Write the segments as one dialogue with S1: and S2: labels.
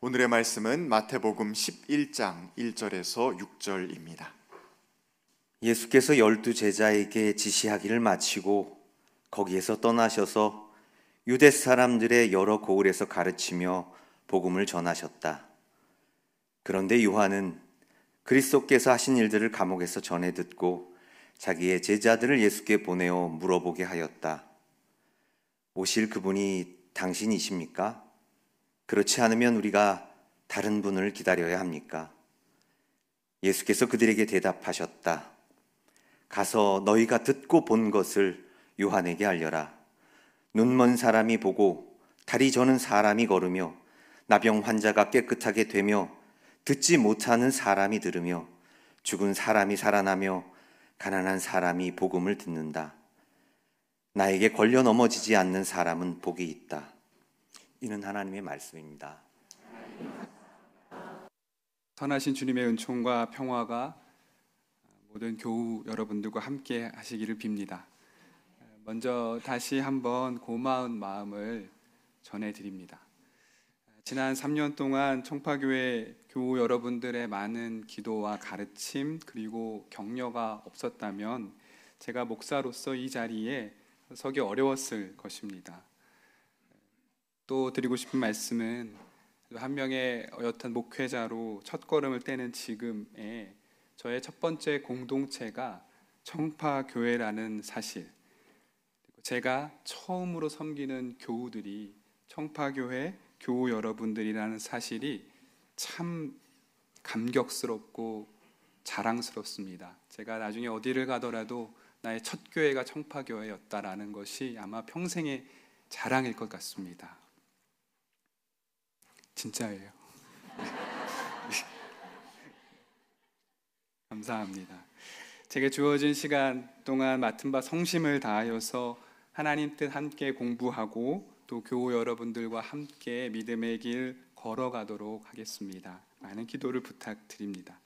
S1: 오늘의 말씀은 마태복음 11장 1절에서 6절입니다.
S2: 예수께서 열두 제자에게 지시하기를 마치고 거기에서 떠나셔서 유대 사람들의 여러 고을에서 가르치며 복음을 전하셨다. 그런데 요한은 그리스도께서 하신 일들을 감옥에서 전해 듣고 자기의 제자들을 예수께 보내어 물어보게 하였다. 오실 그분이 당신이십니까? 그렇지 않으면 우리가 다른 분을 기다려야 합니까? 예수께서 그들에게 대답하셨다. 가서 너희가 듣고 본 것을 요한에게 알려라. 눈먼 사람이 보고 다리 저는 사람이 걸으며 나병 환자가 깨끗하게 되며 듣지 못하는 사람이 들으며 죽은 사람이 살아나며 가난한 사람이 복음을 듣는다. 나에게 걸려 넘어지지 않는 사람은 복이 있다. 이는 하나님의 말씀입니다.
S3: 선하신 주님의 은총과 평화가 모든 교우 여러분들과 함께 하시기를 빕니다. 먼저 다시 한번 고마운 마음을 전해 드립니다. 지난 3년 동안 청파교회 교우 여러분들의 많은 기도와 가르침 그리고 격려가 없었다면 제가 목사로서 이 자리에 서기 어려웠을 것입니다. 또 드리고 싶은 말씀은 한 명의 어엿한 목회자로 첫 걸음을 떼는 지금에 저의 첫 번째 공동체가 청파 교회라는 사실. 제가 처음으로 섬기는 교우들이 청파 교회 교우 여러분들이라는 사실이 참 감격스럽고 자랑스럽습니다. 제가 나중에 어디를 가더라도 나의 첫 교회가 청파 교회였다라는 것이 아마 평생의 자랑일 것 같습니다. 진짜예요. 감사합니다. 제게 주어진 시간 동안 맡은 바 성심을 다하여서 하나님 뜻 함께 공부하고 또 교우 여러분들과 함께 믿음의 길 걸어가도록 하겠습니다. 많은 기도를 부탁드립니다.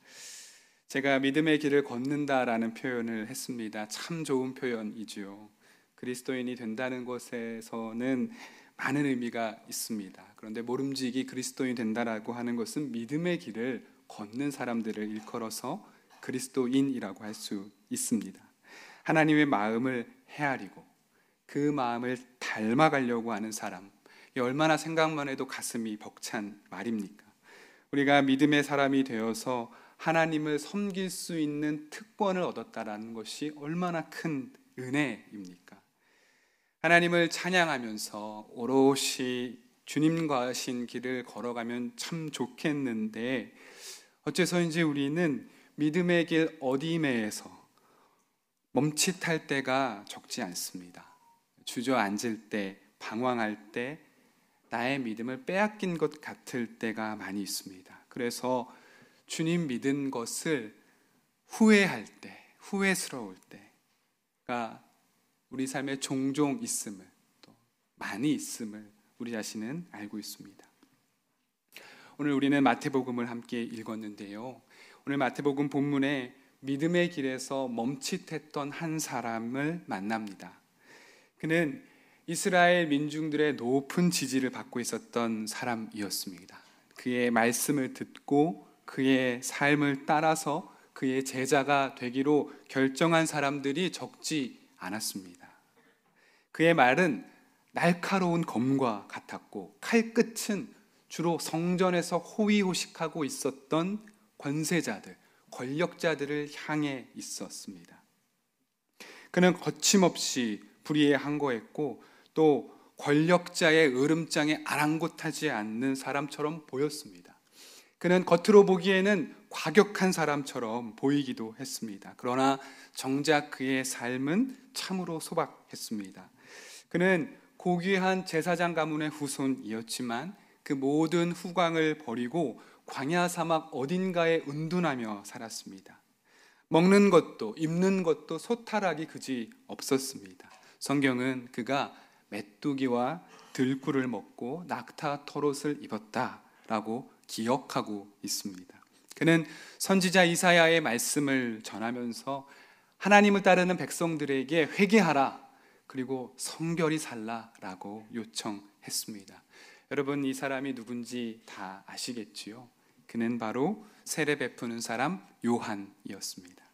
S3: 제가 믿음의 길을 걷는다라는 표현을 했습니다. 참 좋은 표현이지요. 그리스도인이 된다는 것에서는 많은 의미가 있습니다. 그런데 모름지기 그리스도인 된다라고 하는 것은 믿음의 길을 걷는 사람들을 일컬어서 그리스도인이라고 할 수 있습니다. 하나님의 마음을 헤아리고 그 마음을 닮아가려고 하는 사람, 얼마나 생각만 해도 가슴이 벅찬 말입니까? 우리가 믿음의 사람이 되어서 하나님을 섬길 수 있는 특권을 얻었다라는 것이 얼마나 큰 은혜입니까? 하나님을 찬양하면서 오롯이 주님과 하신 길을 걸어가면 참 좋겠는데 어째서인지 우리는 믿음의 길 어디매에서 멈칫할 때가 적지 않습니다. 주저앉을 때, 방황할 때, 나의 믿음을 빼앗긴 것 같을 때가 많이 있습니다. 그래서 주님 믿은 것을 후회할 때, 후회스러울 때가 우리 삶에 종종 있음을 또 많이 있음을 우리 자신은 알고 있습니다. 오늘 우리는 마태복음을 함께 읽었는데요. 오늘 마태복음 본문에 믿음의 길에서 멈칫했던 한 사람을 만납니다. 그는 이스라엘 민중들의 높은 지지를 받고 있었던 사람이었습니다. 그의 말씀을 듣고 그의 삶을 따라서 그의 제자가 되기로 결정한 사람들이 적지 않았습니다. 그의 말은 날카로운 검과 같았고 칼끝은 주로 성전에서 호위호식하고 있었던 권세자들, 권력자들을 향해 있었습니다. 그는 거침없이 불의에 항거했고 또 권력자의 으름장에 아랑곳하지 않는 사람처럼 보였습니다. 그는 겉으로 보기에는 과격한 사람처럼 보이기도 했습니다. 그러나 정작 그의 삶은 참으로 소박했습니다. 그는 고귀한 제사장 가문의 후손이었지만 그 모든 후광을 버리고 광야 사막 어딘가에 은둔하며 살았습니다. 먹는 것도 입는 것도 소탈하기 그지 없었습니다. 성경은 그가 메뚜기와 들꿀을 먹고 낙타 털옷을 입었다라고 기억하고 있습니다. 그는 선지자 이사야의 말씀을 전하면서 하나님을 따르는 백성들에게 회개하라 그리고 성결히 살라라고 요청했습니다. 여러분 이 사람이 누군지 다 아시겠지요? 그는 바로 세례 베푸는 사람 요한이었습니다.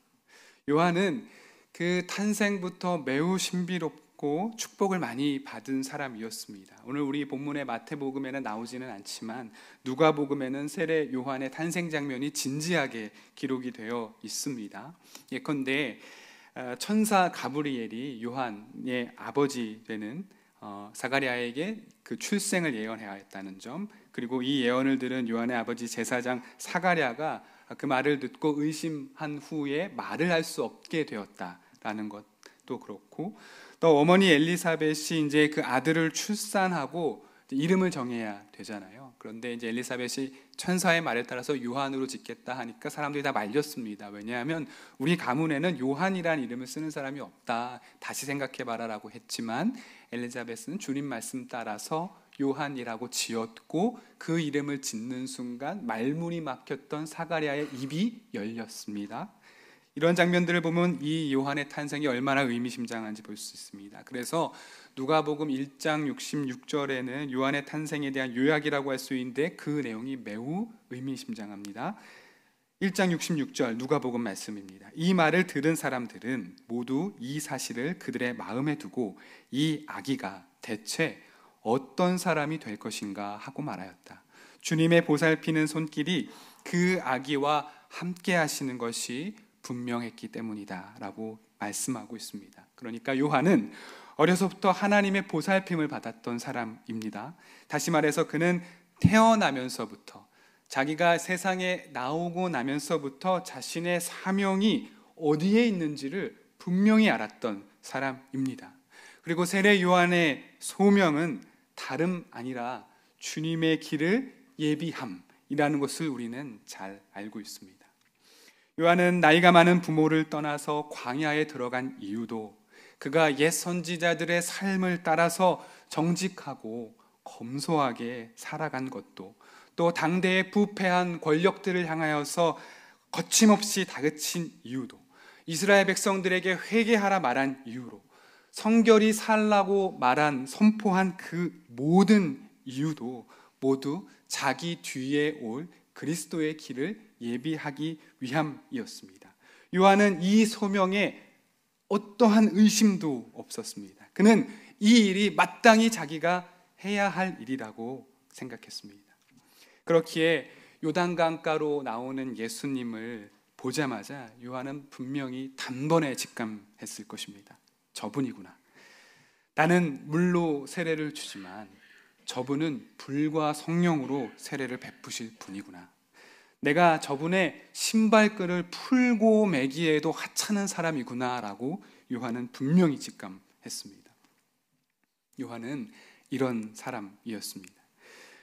S3: 요한은 그 탄생부터 매우 신비롭고 축복을 많이 받은 사람이었습니다. 오늘 우리 본문의 마태복음에는 나오지는 않지만 누가복음에는 세례 요한의 탄생 장면이 진지하게 기록이 되어 있습니다. 예컨대 어, 천사 가브리엘이 요한의 아버지 되는 어, 사가리아에게 그 출생을 예언하였다는 점 그리고 이 예언을 들은 요한의 아버지 제사장 사가랴가 그 말을 듣고 의심한 후에 말을 할 수 없게 되었다라는 것도 그렇고 또 어머니 엘리사벳이 이제 그 아들을 출산하고 이름을 정해야 되잖아요. 그런데 이제 엘리사벳이 천사의 말에 따라서 요한으로 짓겠다 하니까 사람들이 다 말렸습니다. 왜냐하면 우리 가문에는 요한이라는 이름을 쓰는 사람이 없다. 다시 생각해 봐라라고 했지만 엘리자벳은 주님 말씀 따라서 요한이라고 지었고 그 이름을 짓는 순간 말문이 막혔던 사가랴의 입이 열렸습니다. 이런 장면들을 보면 이 요한의 탄생이 얼마나 의미심장한지 볼 수 있습니다. 그래서 누가복음 1장 66절에는 요한의 탄생에 대한 요약이라고 할 수 있는데 그 내용이 매우 의미심장합니다. 1장 66절 누가복음 말씀입니다. 이 말을 들은 사람들은 모두 이 사실을 그들의 마음에 두고 이 아기가 대체 어떤 사람이 될 것인가 하고 말하였다. 주님의 보살피는 손길이 그 아기와 함께 하시는 것이 분명했기 때문이다라고 말씀하고 있습니다. 그러니까 요한은 어려서부터 하나님의 보살핌을 받았던 사람입니다. 다시 말해서 그는 태어나면서부터 자기가 세상에 나오고 나면서부터 자신의 사명이 어디에 있는지를 분명히 알았던 사람입니다. 그리고 세례 요한의 소명은 다름 아니라 주님의 길을 예비함이라는 것을 우리는 잘 알고 있습니다. 요한은 나이가 많은 부모를 떠나서 광야에 들어간 이유도 그가 옛 선지자들의 삶을 따라서 정직하고 검소하게 살아간 것도 또 당대의 부패한 권력들을 향하여서 거침없이 다그친 이유도 이스라엘 백성들에게 회개하라 말한 이유로 성결이 살라고 말한 선포한 그 모든 이유도 모두 자기 뒤에 올 그리스도의 길을 예비하기 위함이었습니다. 요한은 이 소명에 어떠한 의심도 없었습니다. 그는 이 일이 마땅히 자기가 해야 할 일이라고 생각했습니다. 그렇기에 요단강가로 나오는 예수님을 보자마자 요한은 분명히 단번에 직감했을 것입니다. 저분이구나. 나는 물로 세례를 주지만 저분은 불과 성령으로 세례를 베푸실 분이구나. 내가 저분의 신발끈을 풀고 매기에도 하찮은 사람이구나라고 요한은 분명히 직감했습니다. 요한은 이런 사람이었습니다.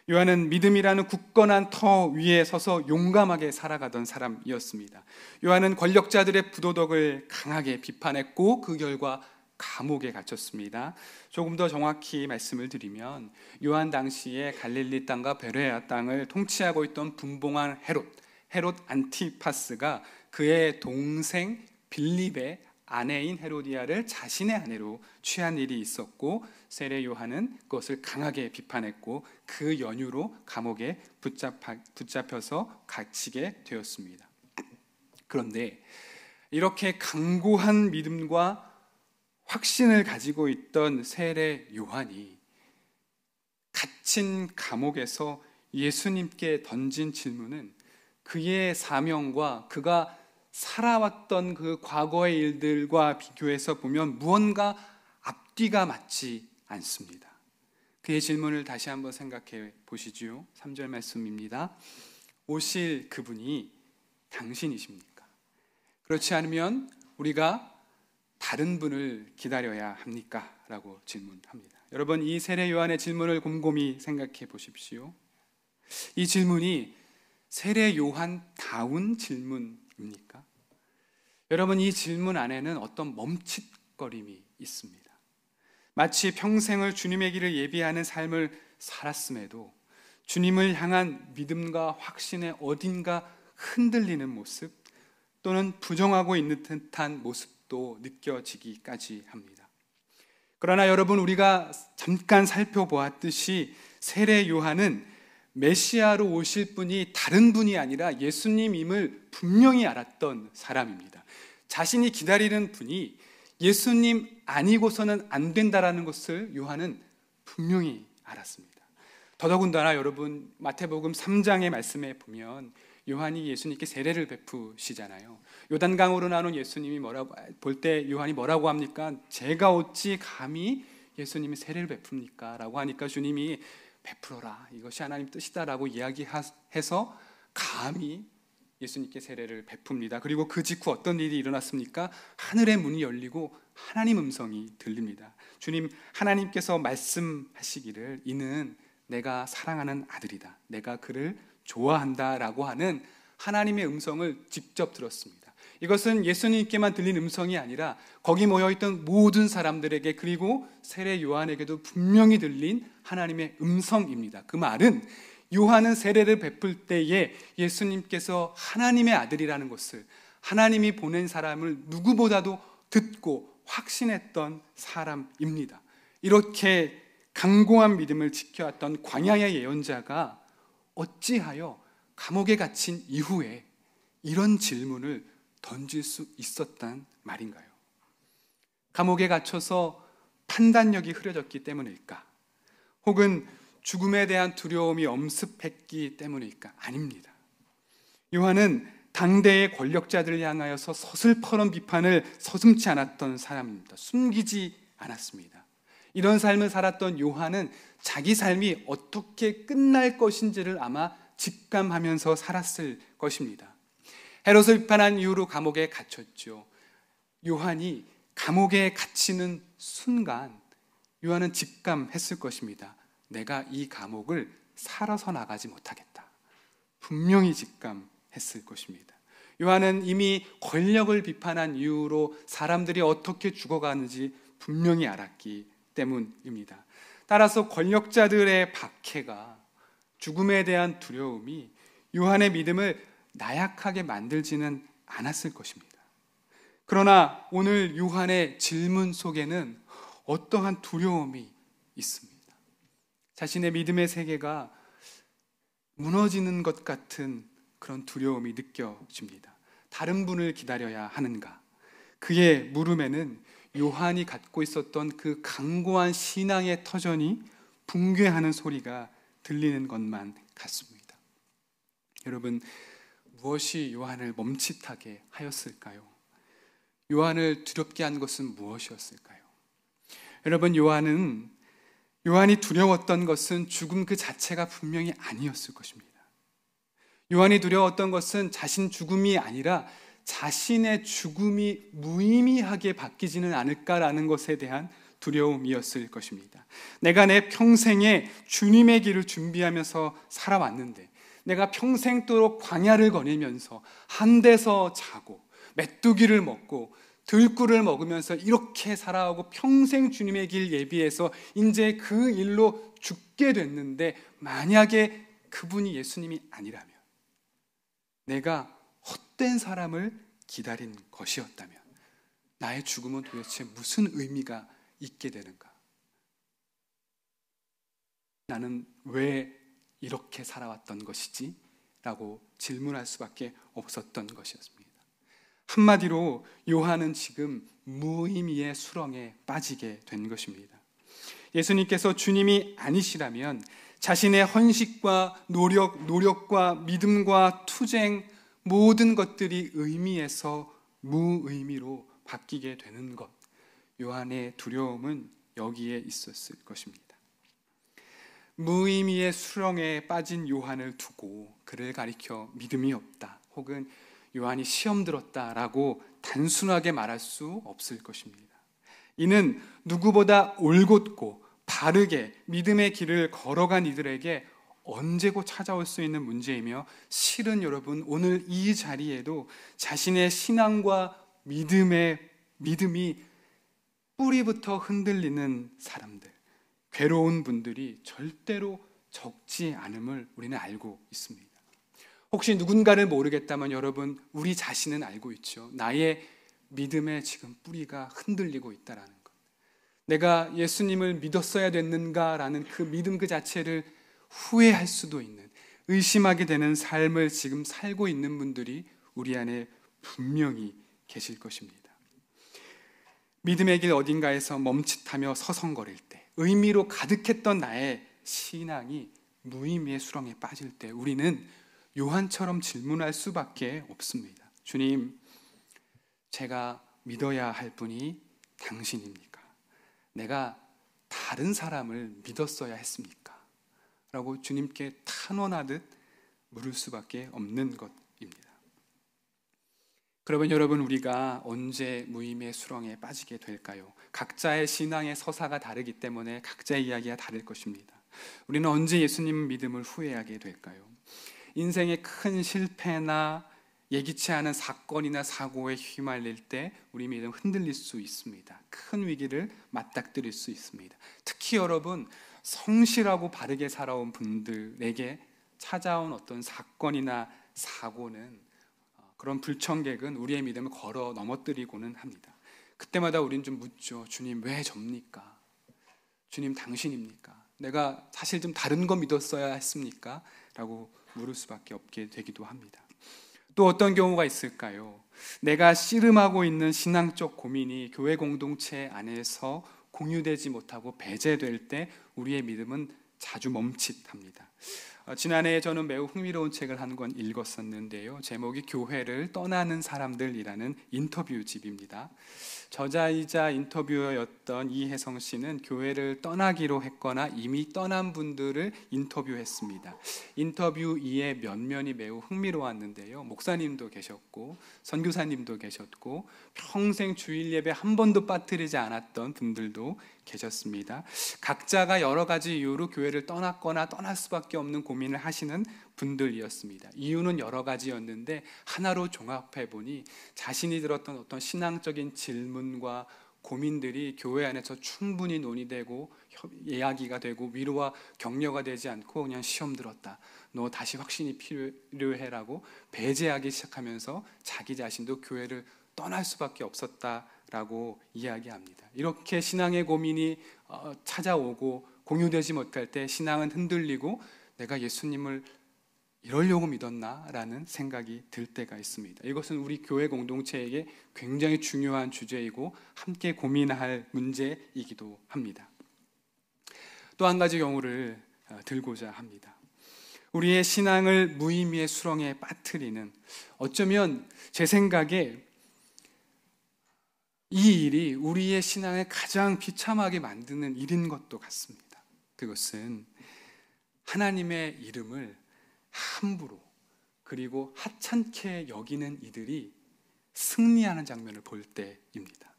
S3: 요한은 믿음이라는 굳건한 터 위에 서서 용감하게 살아가던 사람이었습니다. 요한은 권력자들의 부도덕을 강하게 비판했고 그 결과 감옥에 갇혔습니다. 조금 더 정확히 말씀을 드리면 요한 당시에 갈릴리 땅과 베레아 땅을 통치하고 있던 분봉한 헤롯, 헤롯 안티파스가 그의 동생 빌립의 아내인 헤로디아를 자신의 아내로 취한 일이 있었고 세례 요한은 그것을 강하게 비판했고 그 연유로 감옥에 붙잡아, 붙잡혀서 갇히게 되었습니다. 그런데 이렇게 강고한 믿음과 확신을 가지고 있던 세례 요한이 갇힌 감옥에서 예수님께 던진 질문은 그의 사명과 그가 살아왔던 그 과거의 일들과 비교해서 보면 무언가 앞뒤가 맞지 않습니다. 그의 질문을 다시 한번 생각해 보시지요. 3절 말씀입니다. 오실 그분이 당신이십니까? 그렇지 않으면 우리가 다른 분을 기다려야 합니까? 라고 질문합니다. 여러분, 이 세례 요한의 질문을 곰곰이 생각해 보십시오. 이 질문이 세례 요한 다운 질문입니까? 여러분, 이 질문 안에는 어떤 멈칫거림이 있습니다. 마치 평생을 주님의 길을 예비하는 삶을 살았음에도 주님을 향한 믿음과 확신의 어딘가 흔들리는 모습 또는 부정하고 있는 듯한 모습 도 느껴지기까지 합니다. 그러나 여러분 우리가 잠깐 살펴보았듯이 세례 요한은 메시아로 오실 분이 다른 분이 아니라 예수님임을 분명히 알았던 사람입니다. 자신이 기다리는 분이 예수님 아니고서는 안 된다라는 것을 요한은 분명히 알았습니다. 더더군다나 여러분 마태복음 3장의 말씀에 보면 요한이 예수님께 세례를 베푸시잖아요. 요단강으로 나온 예수님이 뭐라고 볼 때 요한이 뭐라고 합니까? 제가 어찌 감히 예수님이 세례를 베풉니까?라고 하니까 주님이 베풀어라 이것이 하나님 뜻이다라고 이야기해서 감히 예수님께 세례를 베풉니다. 그리고 그 직후 어떤 일이 일어났습니까? 하늘의 문이 열리고 하나님 음성이 들립니다. 주님 하나님께서 말씀하시기를 이는 내가 사랑하는 아들이다. 내가 그를 좋아한다라고 하는 하나님의 음성을 직접 들었습니다. 이것은 예수님께만 들린 음성이 아니라 거기 모여 있던 모든 사람들에게 그리고 세례 요한에게도 분명히 들린 하나님의 음성입니다. 그 말은 요한은 세례를 베풀 때에 예수님께서 하나님의 아들이라는 것을 하나님이 보낸 사람을 누구보다도 듣고 확신했던 사람입니다. 이렇게 강고한 믿음을 지켜왔던 광야의 예언자가 어찌하여 감옥에 갇힌 이후에 이런 질문을 던질 수 있었단 말인가요? 감옥에 갇혀서 판단력이 흐려졌기 때문일까? 혹은 죽음에 대한 두려움이 엄습했기 때문일까? 아닙니다. 요한은 당대의 권력자들을 향하여서 서슬퍼런 비판을 서슴지 않았던 사람입니다. 숨기지 않았습니다. 이런 삶을 살았던 요한은 자기 삶이 어떻게 끝날 것인지를 아마 직감하면서 살았을 것입니다. 헤롯을 비판한 이후로 감옥에 갇혔죠. 요한이 감옥에 갇히는 순간 요한은 직감했을 것입니다. 내가 이 감옥을 살아서 나가지 못하겠다. 분명히 직감했을 것입니다. 요한은 이미 권력을 비판한 이후로 사람들이 어떻게 죽어가는지 분명히 알았기 때문입니다. 따라서 권력자들의 박해가 죽음에 대한 두려움이 요한의 믿음을 나약하게 만들지는 않았을 것입니다. 그러나 오늘 요한의 질문 속에는 어떠한 두려움이 있습니다. 자신의 믿음의 세계가 무너지는 것 같은 그런 두려움이 느껴집니다. 다른 분을 기다려야 하는가? 그의 물음에는 요한이 갖고 있었던 그 강고한 신앙의 터전이 붕괴하는 소리가 들리는 것만 같습니다. 여러분, 무엇이 요한을 멈칫하게 하였을까요? 요한을 두렵게 한 것은 무엇이었을까요? 여러분, 요한은 요한이 두려웠던 것은 죽음 그 자체가 분명히 아니었을 것입니다. 요한이 두려웠던 것은 자신 죽음이 아니라 자신의 죽음이 무의미하게 바뀌지는 않을까라는 것에 대한 두려움이었을 것입니다. 내가 내 평생에 주님의 길을 준비하면서 살아왔는데 내가 평생도록 광야를 거니면서 한 데서 자고 메뚜기를 먹고 들꿀을 먹으면서 이렇게 살아오고 평생 주님의 길 예비해서 이제 그 일로 죽게 됐는데 만약에 그분이 예수님이 아니라면 내가 헛된 사람을 기다린 것이었다면 나의 죽음은 도대체 무슨 의미가 있게 되는가? 나는 왜 이렇게 살아왔던 것이지? 라고 질문할 수밖에 없었던 것이었습니다. 한마디로 요한은 지금 무의미의 수렁에 빠지게 된 것입니다. 예수님께서 주님이 아니시라면 자신의 헌식과 노력, 노력과 믿음과 투쟁, 모든 것들이 의미에서 무의미로 바뀌게 되는 것. 요한의 두려움은 여기에 있었을 것입니다. 무의미의 수렁에 빠진 요한을 두고 그를 가리켜 믿음이 없다. 혹은 요한이 시험 들었다라고 단순하게 말할 수 없을 것입니다. 이는 누구보다 올곧고 바르게 믿음의 길을 걸어간 이들에게 언제고 찾아올 수 있는 문제이며 실은 여러분 오늘 이 자리에도 자신의 신앙과 믿음의 믿음이 뿌리부터 흔들리는 사람들, 괴로운 분들이 절대로 적지 않음을 우리는 알고 있습니다. 혹시 누군가를 모르겠다면 여러분 우리 자신은 알고 있죠. 나의 믿음에 지금 뿌리가 흔들리고 있다라는 것. 내가 예수님을 믿었어야 됐는가라는 그 믿음 그 자체를 후회할 수도 있는 의심하게 되는 삶을 지금 살고 있는 분들이 우리 안에 분명히 계실 것입니다. 믿음의 길 어딘가에서 멈칫하며 서성거릴 때, 의미로 가득했던 나의 신앙이 무의미의 수렁에 빠질 때, 우리는 요한처럼 질문할 수밖에 없습니다. 주님, 제가 믿어야 할 분이 당신입니까? 내가 다른 사람을 믿었어야 했습니까? 라고 주님께 탄원하듯 물을 수밖에 없는 것입니다. 그러면 여러분 우리가 언제 무임의 수렁에 빠지게 될까요? 각자의 신앙의 서사가 다르기 때문에 각자의 이야기가 다를 것입니다. 우리는 언제 예수님 믿음을 후회하게 될까요? 인생의 큰 실패나 예기치 않은 사건이나 사고에 휘말릴 때 우리 믿음 흔들릴 수 있습니다. 큰 위기를 맞닥뜨릴 수 있습니다. 특히 여러분 성실하고 바르게 살아온 분들에게 찾아온 어떤 사건이나 사고는 어, 그런 불청객은 우리의 믿음을 걸어 넘어뜨리고는 합니다. 그때마다 우린 좀 묻죠. 주님 왜 접니까? 주님 당신입니까? 내가 사실 좀 다른 거 믿었어야 했습니까? 라고 물을 수밖에 없게 되기도 합니다. 또 어떤 경우가 있을까요? 내가 씨름하고 있는 신앙적 고민이 교회 공동체 안에서 공유되지 못하고 배제될 때 우리의 믿음은 자주 멈칫합니다. 어, 지난해 저는 매우 흥미로운 책을 한 권 읽었었는데요. 제목이 교회를 떠나는 사람들이라는 인터뷰집입니다. 저자이자 인터뷰어였던 이혜성 씨는 교회를 떠나기로 했거나 이미 떠난 분들을 인터뷰했습니다. 인터뷰 이의 면면이 매우 흥미로웠는데요. 목사님도 계셨고 선교사님도 계셨고 평생 주일 예배 한 번도 빠뜨리지 않았던 분들도 계셨습니다. 각자가 여러 가지 이유로 교회를 떠났거나 떠날 수밖에 없는 고민을 하시는 분들이었습니다. 이유는 여러 가지였는데 하나로 종합해 보니 자신이 들었던 어떤 신앙적인 질문과 고민들이 교회 안에서 충분히 논의되고 이야기가 되고 위로와 격려가 되지 않고 그냥 시험 들었다. 너 다시 확신이 필요해라고 배제하기 시작하면서 자기 자신도 교회를 떠날 수밖에 없었다 라고 이야기합니다. 이렇게 신앙의 고민이 어, 찾아오고 공유되지 못할 때 신앙은 흔들리고 내가 예수님을 이러려고 믿었나 라는 생각이 들 때가 있습니다. 이것은 우리 교회 공동체에게 굉장히 중요한 주제이고 함께 고민할 문제이기도 합니다. 또 한 가지 경우를 어, 들고자 합니다. 우리의 신앙을 무의미의 수렁에 빠뜨리는 어쩌면 제 생각에 이 일이 우리의 신앙을 가장 비참하게 만드는 일인 것도 같습니다. 그것은 하나님의 이름을 함부로 그리고 하찮게 여기는 이들이 승리하는 장면을 볼 때입니다.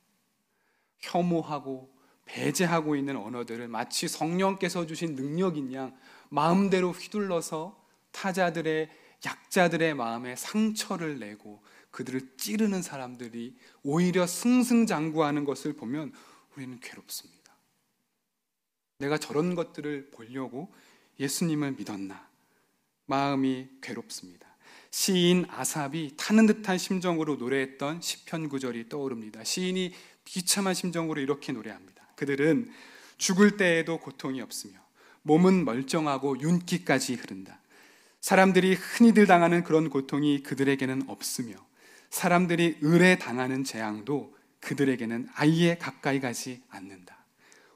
S3: 혐오하고 배제하고 있는 언어들을 마치 성령께서 주신 능력인 양 마음대로 휘둘러서 타자들의 약자들의 마음에 상처를 내고 그들을 찌르는 사람들이 오히려 승승장구하는 것을 보면 우리는 괴롭습니다. 내가 저런 것들을 보려고 예수님을 믿었나? 마음이 괴롭습니다. 시인 아삽이 타는 듯한 심정으로 노래했던 시편 구절이 떠오릅니다. 시인이 비참한 심정으로 이렇게 노래합니다. 그들은 죽을 때에도 고통이 없으며 몸은 멀쩡하고 윤기까지 흐른다. 사람들이 흔히들 당하는 그런 고통이 그들에게는 없으며 사람들이 의뢰 당하는 재앙도 그들에게는 아예 가까이 가지 않는다.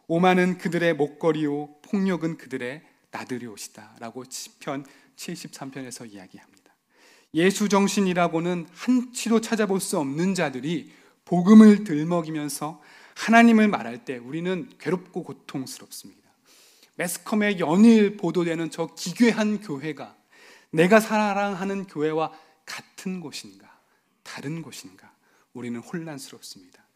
S3: 오만은 그들의 목걸이요 폭력은 그들의 나들이 옷이다라고 시편 73편에서 이야기합니다. 예수 정신이라고는 한치도 찾아볼 수 없는 자들이 복음을 들먹이면서 하나님을 말할 때 우리는 괴롭고 고통스럽습니다. 매스컴에 연일 보도되는 저 기괴한 교회가 내가 사랑하는 교회와 같은 곳인가, 다른 곳인가, 우리는 혼란스럽습니다.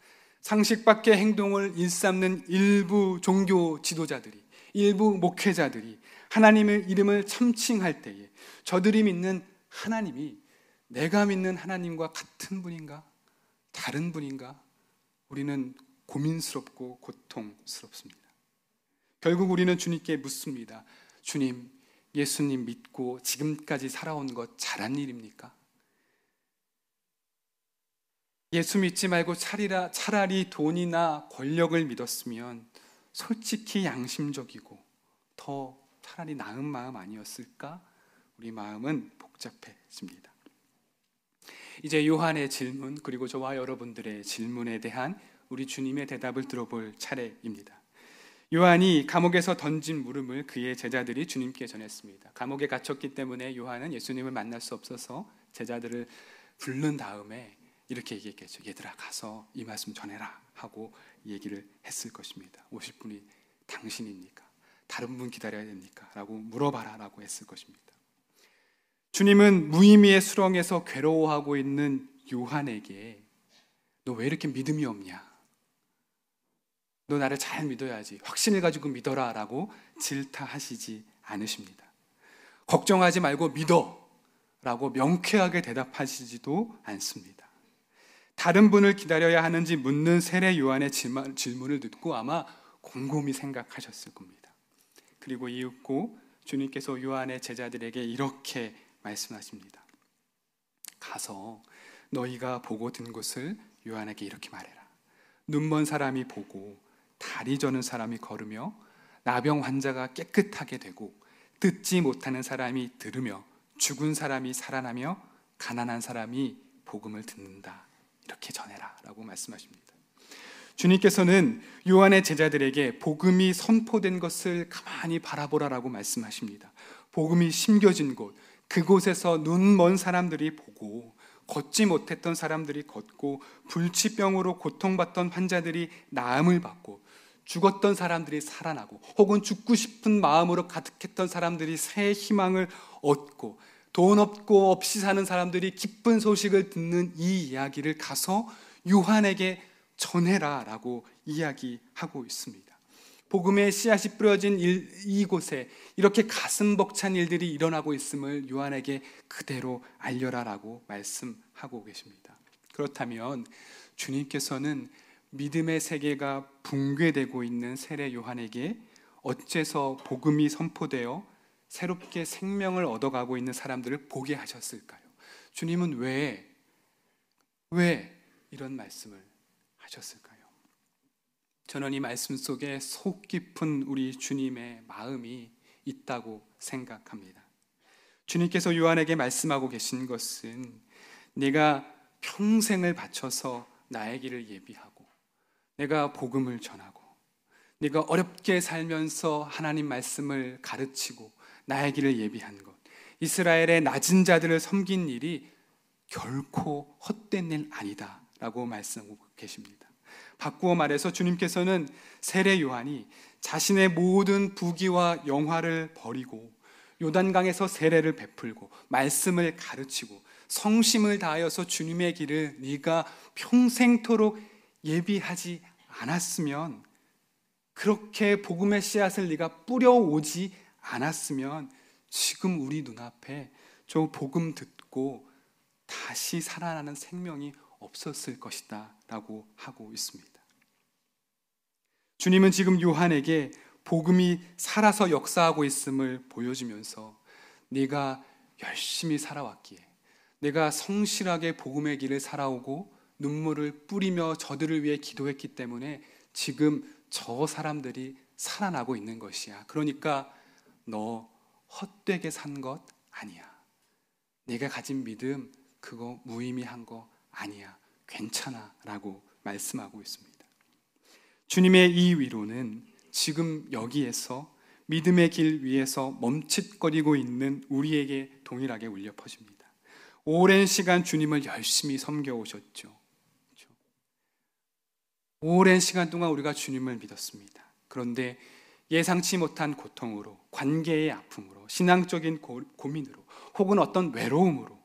S3: 상식 밖의 행동을 일삼는 일부 종교 지도자들이, 일부 목회자들이 하나님의 이름을 참칭할 때에 저들이 믿는 하나님이 내가 믿는 하나님과 같은 분인가? 다른 분인가? 우리는 고민스럽고 고통스럽습니다. 결국 우리는 주님께 묻습니다. 주님, 예수님 믿고 지금까지 살아온 것 잘한 일입니까? 예수 믿지 말고 차리라, 차라리 돈이나 권력을 믿었으면 솔직히 양심적이고 더 차라리 나은 마음 아니었을까? 우리 마음은 복잡해집니다. 이제 요한의 질문 그리고 저와 여러분들의 질문에 대한 우리 주님의 대답을 들어볼 차례입니다. 요한이 감옥에서 던진 물음을 그의 제자들이 주님께 전했습니다. 감옥에 갇혔기 때문에 요한은 예수님을 만날 수 없어서 제자들을 부른 다음에 이렇게 얘기했겠죠. 얘들아 가서 이 말씀 전해라 하고 얘기를 했을 것입니다. 오실 분이 당신입니까? 다른 분 기다려야 됩니까? 라고 물어봐라 라고 했을 것입니다. 주님은 무의미의 수렁에서 괴로워하고 있는 요한에게 너 왜 이렇게 믿음이 없냐? 너 나를 잘 믿어야지. 확신을 가지고 믿어라. 라고 질타하시지 않으십니다. 걱정하지 말고 믿어. 라고 명쾌하게 대답하시지도 않습니다. 다른 분을 기다려야 하는지 묻는 세례 요한의 질문을 듣고 아마 곰곰이 생각하셨을 겁니다. 그리고 이윽고 주님께서 요한의 제자들에게 이렇게 말씀하십니다. 가서 너희가 보고 든 것을 요한에게 이렇게 말해라. 눈먼 사람이 보고 다리 저는 사람이 걸으며 나병 환자가 깨끗하게 되고 듣지 못하는 사람이 들으며 죽은 사람이 살아나며 가난한 사람이 복음을 듣는다. 이렇게 전해라라고 말씀하십니다. 주님께서는 요한의 제자들에게 복음이 선포된 것을 가만히 바라보라라고 말씀하십니다. 복음이 심겨진 곳, 그곳에서 눈 먼 사람들이 보고 걷지 못했던 사람들이 걷고 불치병으로 고통받던 환자들이 나음을 받고 죽었던 사람들이 살아나고 혹은 죽고 싶은 마음으로 가득했던 사람들이 새 희망을 얻고 돈 없고 없이 사는 사람들이 기쁜 소식을 듣는 이 이야기를 가서 요한에게 전해라 라고 이야기하고 있습니다. 복음의 씨앗이 뿌려진 일, 이곳에 이렇게 가슴 벅찬 일들이 일어나고 있음을 요한에게 그대로 알려라 라고 말씀하고 계십니다. 그렇다면 주님께서는 믿음의 세계가 붕괴되고 있는 세례 요한에게 어째서 복음이 선포되어 새롭게 생명을 얻어가고 있는 사람들을 보게 하셨을까요? 주님은 왜, 왜 이런 말씀을 하셨을까요? 저는 이 말씀 속에 속 깊은 우리 주님의 마음이 있다고 생각합니다. 주님께서 요한에게 말씀하고 계신 것은 내가 평생을 바쳐서 나의 길을 예비하고 내가 복음을 전하고 내가 어렵게 살면서 하나님 말씀을 가르치고 나의 길을 예비한 것 이스라엘의 낮은 자들을 섬긴 일이 결코 헛된 일 아니다라고 말씀하고 계십니다. 바꾸어 말해서 주님께서는 세례 요한이 자신의 모든 부귀와 영화를 버리고 요단강에서 세례를 베풀고 말씀을 가르치고 성심을 다하여서 주님의 길을 네가 평생토록 예비하지 않았으면 그렇게 복음의 씨앗을 네가 뿌려오지 않았으면 지금 우리 눈앞에 저 복음 듣고 다시 살아나는 생명이 없었을 것이다 라고 하고 있습니다. 주님은 지금 요한에게 복음이 살아서 역사하고 있음을 보여주면서 네가 열심히 살아왔기에 내가 성실하게 복음의 길을 살아오고 눈물을 뿌리며 저들을 위해 기도했기 때문에 지금 저 사람들이 살아나고 있는 것이야. 그러니까 너 헛되게 산 것 아니야. 내가 가진 믿음 그거 무의미한 거 아니야. 괜찮아. 라고 말씀하고 있습니다. 주님의 이 위로는 지금 여기에서 믿음의 길 위에서 멈칫거리고 있는 우리에게 동일하게 울려 퍼집니다. 오랜 시간 주님을 열심히 섬겨 오셨죠. 그렇죠? 오랜 시간 동안 우리가 주님을 믿었습니다. 그런데 예상치 못한 고통으로, 관계의 아픔으로, 신앙적인 고, 민으로 혹은 어떤 외로움으로,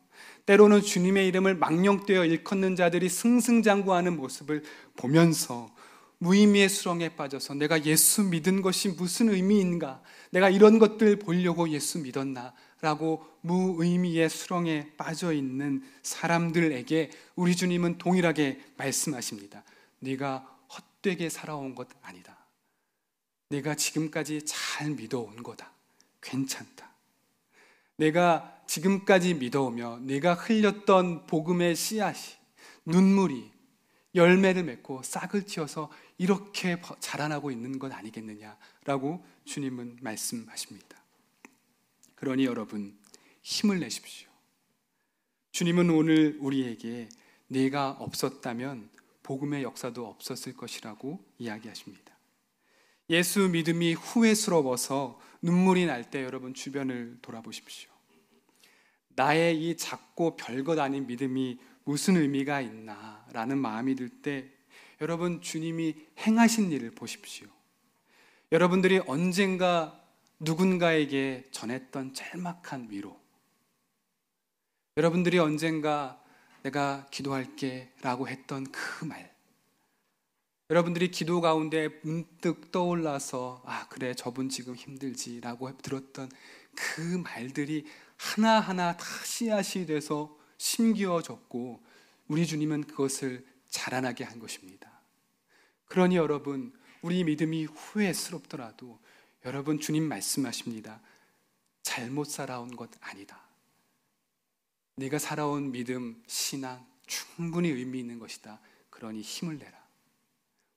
S3: 때로는 주님의 이름을 망령되어 일컫는 자들이 승승장구하는 모습을 보면서 무의미의 수렁에 빠져서 내가 예수 믿은 것이 무슨 의미인가? 내가 이런 것들 보려고 예수 믿었나? 라고 무의미의 수렁에 빠져 있는 사람들에게 우리 주님은 동일하게 말씀하십니다. 네가 헛되게 살아온 것 아니다. 내가 지금까지 잘 믿어온 거다. 괜찮다. 내가 지금까지 믿어오며 내가 흘렸던 복음의 씨앗이 눈물이 열매를 맺고 싹을 틔어서 이렇게 자라나고 있는 것 아니겠느냐라고 주님은 말씀하십니다. 그러니 여러분 힘을 내십시오. 주님은 오늘 우리에게 내가 없었다면 복음의 역사도 없었을 것이라고 이야기하십니다. 예수 믿음이 후회스러워서 눈물이 날 때 여러분 주변을 돌아보십시오. 나의 이 작고 별것 아닌 믿음이 무슨 의미가 있나 라는 마음이 들 때 여러분 주님이 행하신 일을 보십시오. 여러분들이 언젠가 누군가에게 전했던 짤막한 위로. 여러분들이 언젠가 내가 기도할게 라고 했던 그 말. 여러분들이 기도 가운데 문득 떠올라서 아, 그래, 저분 지금 힘들지 라고 들었던 그 말들이 하나하나 다 씨앗이 돼서 심기어졌고 우리 주님은 그것을 자라나게 한 것입니다. 그러니 여러분, 우리 믿음이 후회스럽더라도 여러분 주님 말씀하십니다. 잘못 살아온 것 아니다. 네가 살아온 믿음, 신앙 충분히 의미 있는 것이다. 그러니 힘을 내라.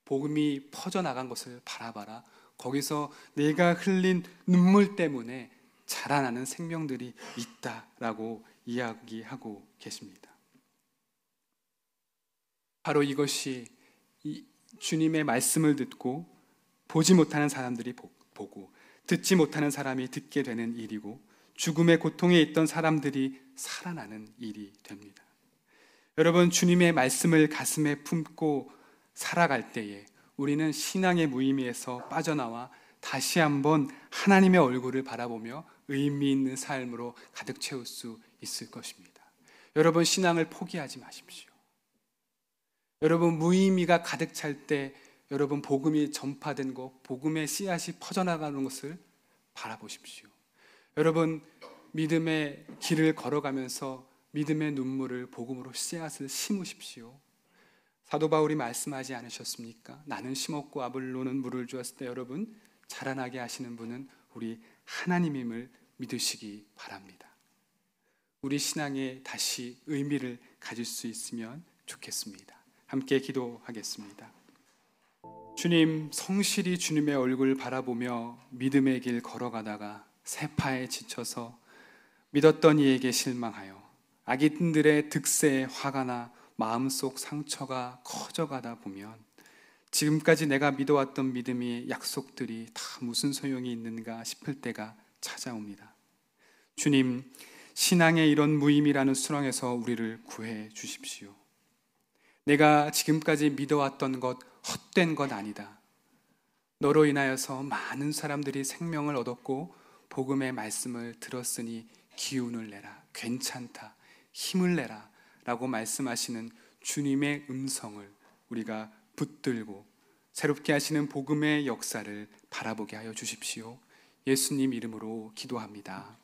S3: 복음이 퍼져나간 것을 바라봐라. 거기서 내가 흘린 눈물 때문에 자라나는 생명들이 있다라고 이야기하고 계십니다. 바로 이것이 주님의 말씀을 듣고 보지 못하는 사람들이 보고 듣지 못하는 사람이 듣게 되는 일이고 죽음의 고통에 있던 사람들이 살아나는 일이 됩니다. 여러분 주님의 말씀을 가슴에 품고 살아갈 때에 우리는 신앙의 무의미에서 빠져나와 다시 한번 하나님의 얼굴을 바라보며 의미 있는 삶으로 가득 채울 수 있을 것입니다. 여러분 신앙을 포기하지 마십시오. 여러분 무의미가 가득 찰 때 여러분 복음이 전파된 것, 복음의 씨앗이 퍼져나가는 것을 바라보십시오. 여러분 믿음의 길을 걸어가면서 믿음의 눈물을 복음으로 씨앗을 심으십시오. 사도 바울이 말씀하지 않으셨습니까? 나는 심었고 아블로는 물을 주었을 때 여러분 자라나게 하시는 분은 우리 하나님임을 믿으시기 바랍니다. 우리 신앙에 다시 의미를 가질 수 있으면 좋겠습니다. 함께 기도하겠습니다. 주님, 성실히 주님의 얼굴 바라보며 믿음의 길 걸어가다가 세파에 지쳐서 믿었던 이에게 실망하여 악인들의 득세에 화가 나 마음속 상처가 커져가다 보면 지금까지 내가 믿어왔던 믿음이 약속들이 다 무슨 소용이 있는가 싶을 때가 찾아옵니다. 주님, 신앙의 이런 무의미라는 수렁에서 우리를 구해 주십시오. 내가 지금까지 믿어왔던 것 헛된 것 아니다. 너로 인하여서 많은 사람들이 생명을 얻었고 복음의 말씀을 들었으니 기운을 내라. 괜찮다. 힘을 내라. 라고 말씀하시는 주님의 음성을 우리가 붙들고 새롭게 하시는 복음의 역사를 바라보게 하여 주십시오. 예수님 이름으로 기도합니다.